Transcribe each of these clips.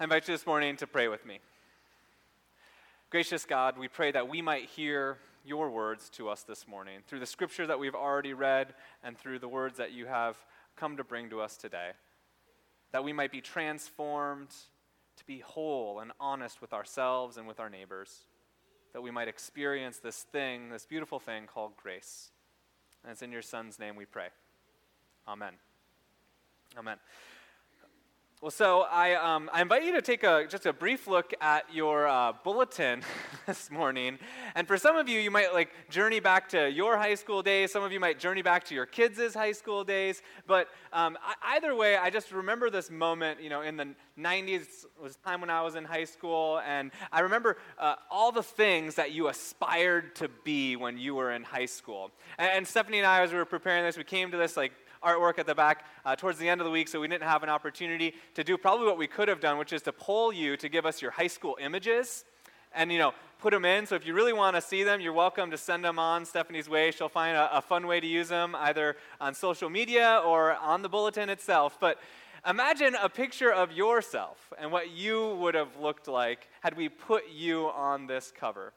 I invite you this morning to pray with me. Gracious God, we pray that we might hear your words to us this morning through the scripture that we've already read and through the words that you have come to bring to us today. That we might be transformed to be whole and honest with ourselves and with our neighbors. That we might experience this thing, this beautiful thing called grace. And it's in your Son's name we pray. Amen. Amen. Well, so I, um, I invite you to take a, just a brief look at your uh, bulletin this morning. And for some of you, you might like journey back to your high school days. Some of you might journey back to your kids' high school days. But um, I, either way, I just remember this moment, you know, in the 90s was time when I was in high school. And I remember uh, all the things that you aspired to be when you were in high school. And, and Stephanie and I, as we were preparing this, we came to this like artwork at the back uh, towards the end of the week, so we didn't have an opportunity to do probably what we could have done, which is to poll you to give us your high school images and, you know, put them in. So if you really want to see them, you're welcome to send them on Stephanie's way. She'll find a, a fun way to use them either on social media or on the bulletin itself. But imagine a picture of yourself and what you would have looked like had we put you on this cover.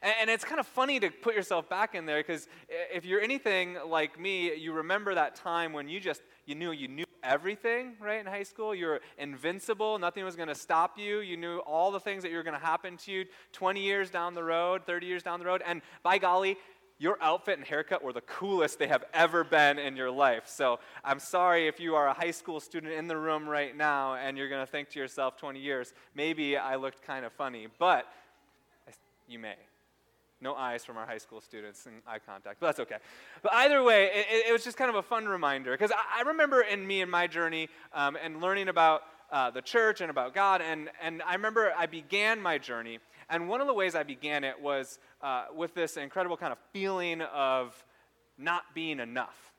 And, and it's kind of funny to put yourself back in there because if you're anything like me, you remember that time when you just, you knew you knew everything, right, in high school. You were invincible. Nothing was going to stop you. You knew all the things that were going to happen to you 20 years down the road, 30 years down the road. And by golly, your outfit and haircut were the coolest they have ever been in your life. So I'm sorry if you are a high school student in the room right now and you're going to think to yourself 20 years, maybe I looked kind of funny. But you may. No eyes from our high school students and eye contact, but that's okay. But either way, it, it was just kind of a fun reminder because I, I, remember in me and my journey um, and learning about uh, the church and about God, and, and I remember I began my journey, and one of the ways I began it was uh, with this incredible kind of feeling of not being enough.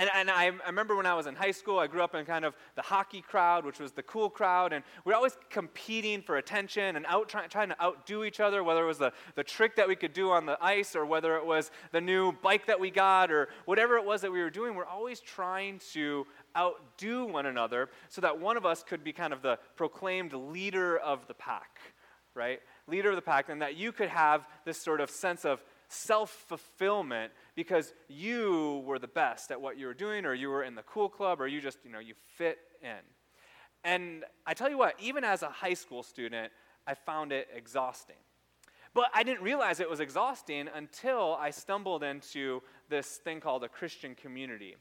And, and I, I, remember when I was in high school, I grew up in kind of the hockey crowd, which was the cool crowd, and we were always competing for attention and out try, trying to outdo each other, whether it was the, the trick that we could do on the ice or whether it was the new bike that we got or whatever it was that we were doing. We're always trying to outdo one another so that one of us could be kind of the proclaimed leader of the pack, right? Leader of the pack, and that you could have this sort of sense of self fulfillment because you were the best at what you were doing, or you were in the cool club, or you just, you know, you fit in. And I tell you what, even as a high school student, I found it exhausting. But I didn't realize it was exhausting until I stumbled into this thing called a Christian community.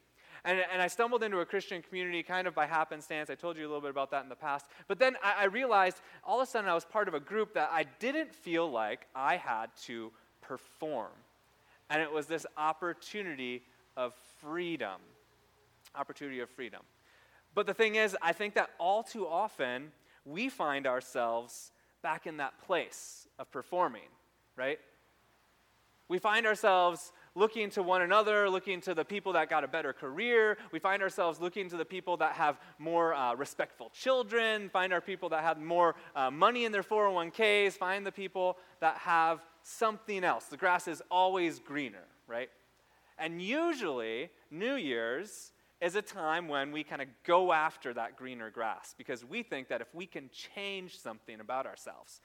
And, and I stumbled into a Christian community kind of by happenstance. I told you a little bit about that in the past. But then I, I realized all of a sudden I was part of a group that I didn't feel like I had to perform. And it was this opportunity of freedom. Opportunity of freedom. But the thing is, I think that all too often we find ourselves back in that place of performing, right? We find ourselves looking to one another, looking to the people that got a better career. We find ourselves looking to the people that have more uh, respectful children, find our people that have more uh, money in their 401ks, find the people that have something else. The grass is always greener, right? And usually, New Year's is a time when we kind of go after that greener grass because we think that if we can change something about ourselves,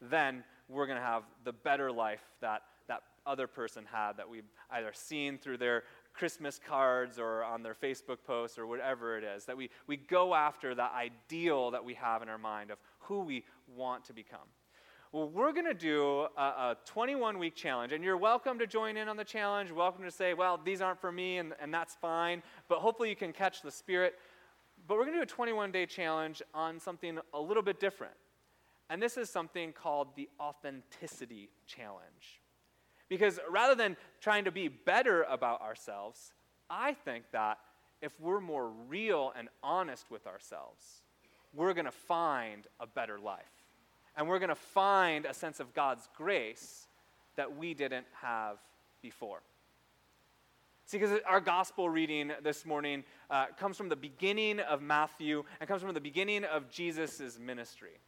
then we're going to have the better life that that other person had that we've either seen through their Christmas cards or on their Facebook posts or whatever it is. That we, we go after that ideal that we have in our mind of who we want to become. Well, we're going to do a 21 week challenge, and you're welcome to join in on the challenge. Welcome to say, well, these aren't for me, and, and that's fine. But hopefully, you can catch the spirit. But we're going to do a 21 day challenge on something a little bit different. And this is something called the authenticity challenge. Because rather than trying to be better about ourselves, I think that if we're more real and honest with ourselves, we're going to find a better life. And we're going to find a sense of God's grace that we didn't have before. See, because our gospel reading this morning uh, comes from the beginning of Matthew and comes from the beginning of Jesus' ministry.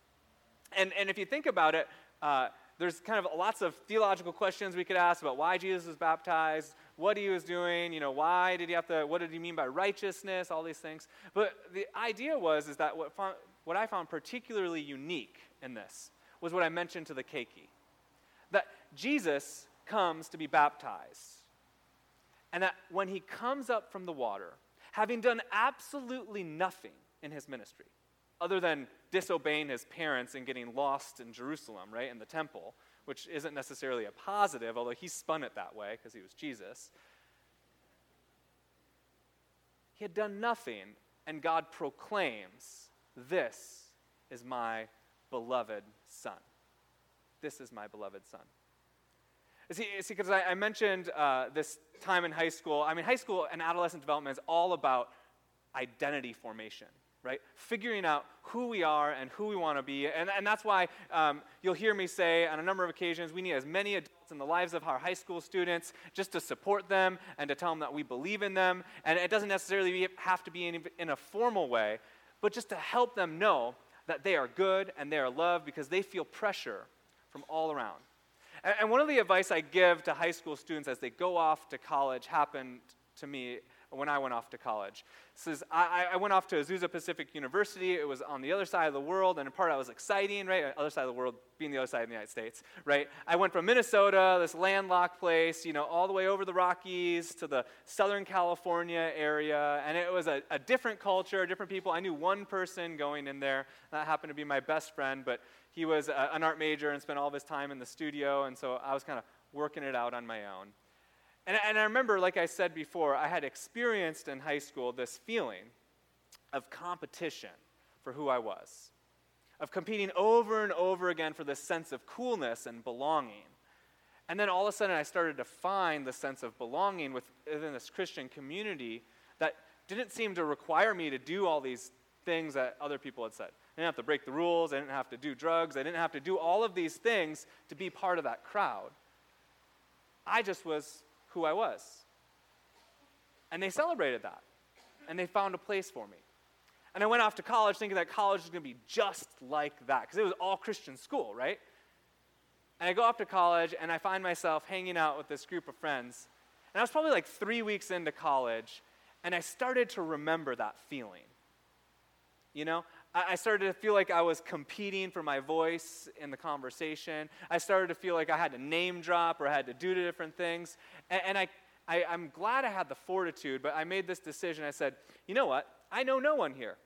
And, and if you think about it, uh, there's kind of lots of theological questions we could ask about why Jesus was baptized, what he was doing, you know, why did he have to, what did he mean by righteousness, all these things. But the idea was is that what what I found particularly unique in this was what I mentioned to the keiki that Jesus comes to be baptized. And that when he comes up from the water, having done absolutely nothing in his ministry, other than disobeying his parents and getting lost in Jerusalem, right, in the temple, which isn't necessarily a positive, although he spun it that way because he was Jesus. He had done nothing, and God proclaims, This is my beloved Son. This is my beloved Son. See, because I, mentioned uh, this time in high school. I mean, high school and adolescent development is all about identity formation right? Figuring out who we are and who we want to be. And, and that's why um, you'll hear me say on a number of occasions we need as many adults in the lives of our high school students just to support them and to tell them that we believe in them. And it doesn't necessarily have to be in a formal way, but just to help them know that they are good and they are loved because they feel pressure from all around. And, one of the advice I give to high school students as they go off to college happened to me when I went off to college. Says I, I went off to Azusa Pacific University. It was on the other side of the world, and in part, it was exciting, right? Uh, other side of the world being the other side of the United States, right? I went from Minnesota, this landlocked place, you know, all the way over the Rockies to the Southern California area, and it was a, a different culture, different people. I knew one person going in there. That happened to be my best friend, but he was a, an art major and spent all of his time in the studio, and so I was kind of working it out on my own. And, and I remember, like I said before, I had experienced in high school this feeling of competition for who I was, of competing over and over again for this sense of coolness and belonging. And then all of a sudden, I started to find the sense of belonging within this Christian community that didn't seem to require me to do all these things that other people had said. I didn't have to break the rules, I didn't have to do drugs, I didn't have to do all of these things to be part of that crowd. I just was who I was. And they celebrated that. And they found a place for me. And I went off to college thinking that college was going to be just like that, because it was all Christian school, right? And I go off to college and I find myself hanging out with this group of friends. And I was probably like three weeks into college, and I started to remember that feeling. You know, I started to feel like I was competing for my voice in the conversation. I started to feel like I had to name drop or I had to do different things. And, and I, I, I'm glad I had the fortitude, but I made this decision. I said, you know what? I know no one here.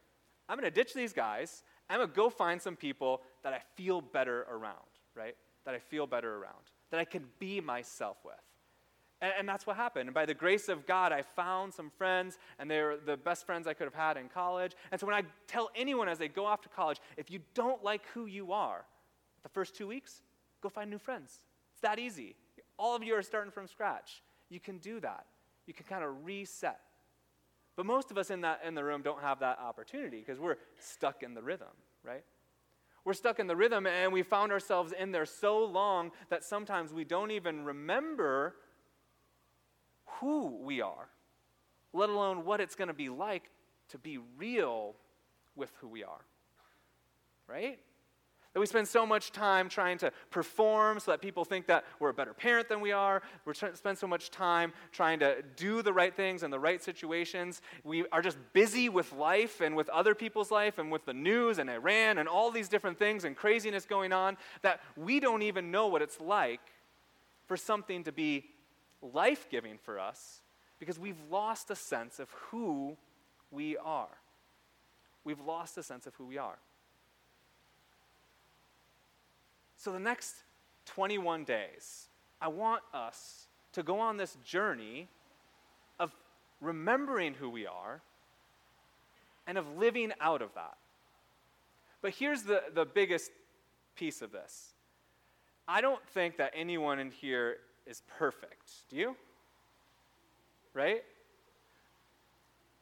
I'm going to ditch these guys. I'm going to go find some people that I feel better around, right? That I feel better around, that I can be myself with. And, and, that's what happened. And by the grace of God, I found some friends, and they were the best friends I could have had in college. And so when I tell anyone as they go off to college, if you don't like who you are, the first two weeks, go find new friends. It's that easy. All of you are starting from scratch. You can do that. You can kind of reset. But most of us in, that, in the room don't have that opportunity because we're stuck in the rhythm, right? We're stuck in the rhythm and we found ourselves in there so long that sometimes we don't even remember who we are, let alone what it's going to be like to be real with who we are. Right? That we spend so much time trying to perform so that people think that we're a better parent than we are. We spend so much time trying to do the right things in the right situations. We are just busy with life and with other people's life and with the news and Iran and all these different things and craziness going on that we don't even know what it's like for something to be life giving for us because we've lost a sense of who we are. We've lost a sense of who we are. So, the next 21 days, I want us to go on this journey of remembering who we are and of living out of that. But here's the, the biggest piece of this I don't think that anyone in here is perfect. Do you? Right?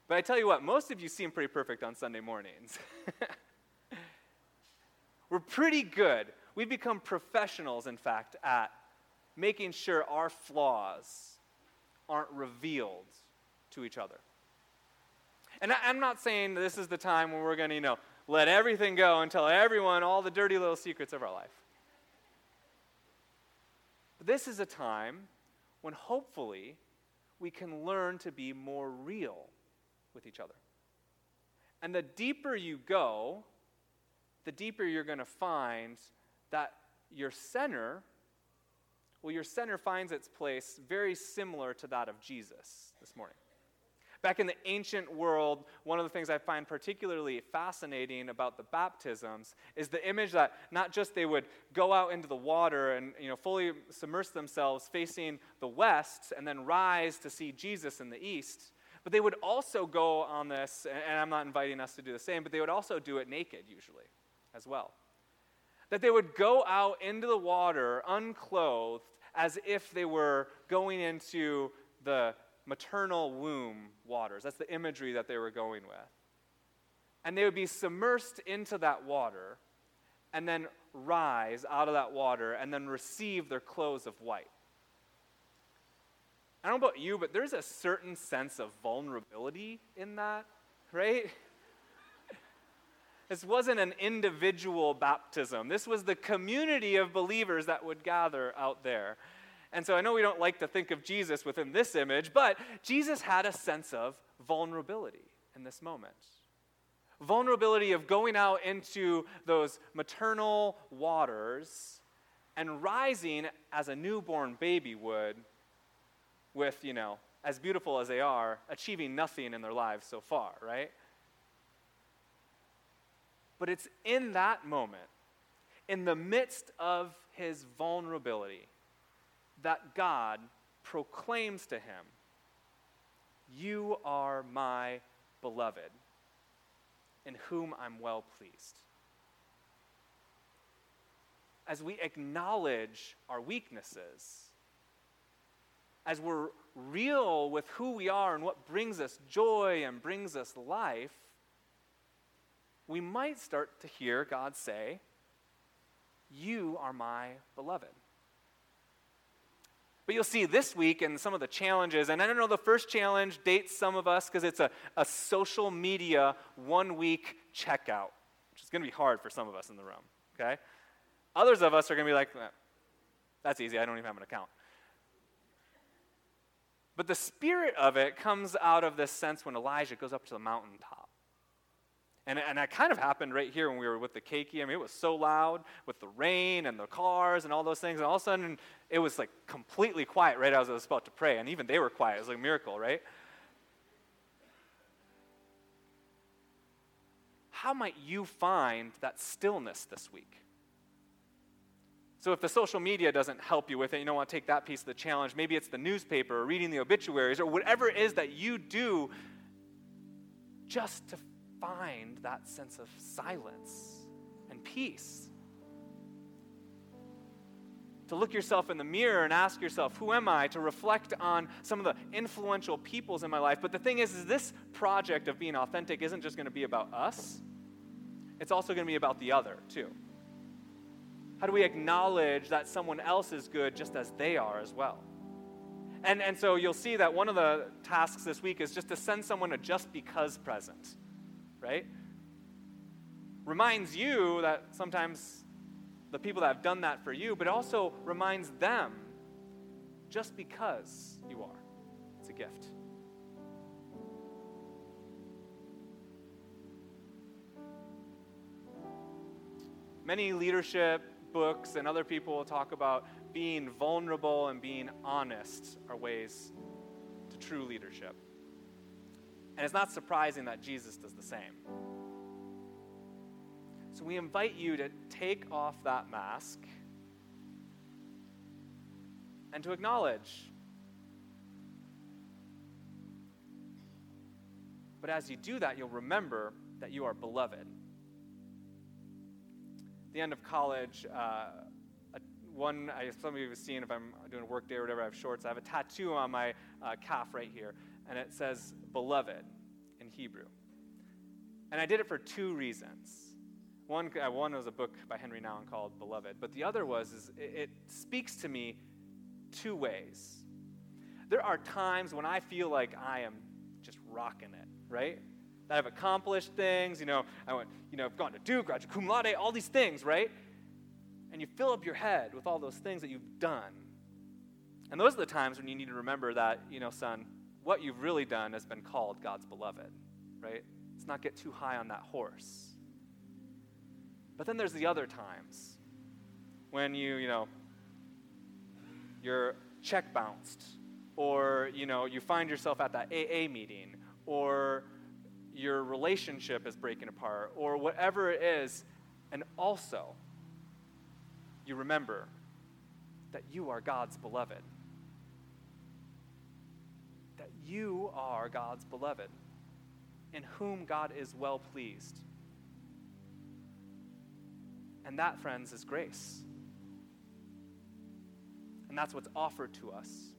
But I tell you what, most of you seem pretty perfect on Sunday mornings. We're pretty good. We've become professionals, in fact, at making sure our flaws aren't revealed to each other. And I, am not saying this is the time when we're going to, you know, let everything go and tell everyone all the dirty little secrets of our life. This is a time when hopefully we can learn to be more real with each other. And the deeper you go, the deeper you're going to find that your center, well, your center finds its place very similar to that of Jesus this morning. Back in the ancient world, one of the things I find particularly fascinating about the baptisms is the image that not just they would go out into the water and you know, fully submerge themselves facing the west and then rise to see Jesus in the east, but they would also go on this, and I'm not inviting us to do the same, but they would also do it naked usually as well. That they would go out into the water unclothed as if they were going into the maternal womb waters. That's the imagery that they were going with. And they would be submersed into that water and then rise out of that water and then receive their clothes of white. I don't know about you, but there's a certain sense of vulnerability in that, right? This wasn't an individual baptism. This was the community of believers that would gather out there. And so I know we don't like to think of Jesus within this image, but Jesus had a sense of vulnerability in this moment. Vulnerability of going out into those maternal waters and rising as a newborn baby would, with, you know, as beautiful as they are, achieving nothing in their lives so far, right? But it's in that moment, in the midst of his vulnerability, that God proclaims to him, You are my beloved, in whom I'm well pleased. As we acknowledge our weaknesses, as we're real with who we are and what brings us joy and brings us life, we might start to hear God say, You are my beloved. But you'll see this week and some of the challenges, and I don't know, the first challenge dates some of us because it's a, a social media one week checkout, which is going to be hard for some of us in the room, okay? Others of us are going to be like, that's easy, I don't even have an account. But the spirit of it comes out of this sense when Elijah goes up to the mountaintop. And, and that kind of happened right here when we were with the keiki. I mean, it was so loud with the rain and the cars and all those things. And all of a sudden, it was like completely quiet right as I was about to pray. And even they were quiet. It was like a miracle, right? How might you find that stillness this week? So if the social media doesn't help you with it, you don't want to take that piece of the challenge. Maybe it's the newspaper or reading the obituaries or whatever it is that you do just to find that sense of silence and peace. To look yourself in the mirror and ask yourself, who am I? To reflect on some of the influential peoples in my life. But the thing is, is this project of being authentic isn't just going to be about us. It's also going to be about the other, too. How do we acknowledge that someone else is good just as they are as well? And, and so you'll see that one of the tasks this week is just to send someone a just because present right? Reminds you that sometimes the people that have done that for you, but also reminds them just because you are. It's a gift. Many leadership books and other people will talk about being vulnerable and being honest are ways to true leadership. And it's not surprising that Jesus does the same. So we invite you to take off that mask and to acknowledge. But as you do that, you'll remember that you are beloved. At the end of college, uh, one, I, some of you have seen if I'm doing a work day or whatever, I have shorts. I have a tattoo on my uh, calf right here and it says beloved in Hebrew. And I did it for two reasons. One, uh, one was a book by Henri Nouwen called Beloved, but the other was is it, it speaks to me two ways. There are times when I feel like I am just rocking it, right? That I've accomplished things, you know, I went, you know, I've gone to Duke, graduate cum laude, all these things, right? And you fill up your head with all those things that you've done. And those are the times when you need to remember that, you know, son, what you've really done has been called God's beloved, right? Let's not get too high on that horse. But then there's the other times when you, you know, your check bounced, or, you know, you find yourself at that AA meeting, or your relationship is breaking apart, or whatever it is, and also you remember that you are God's beloved. You are God's beloved, in whom God is well pleased. And that, friends, is grace. And that's what's offered to us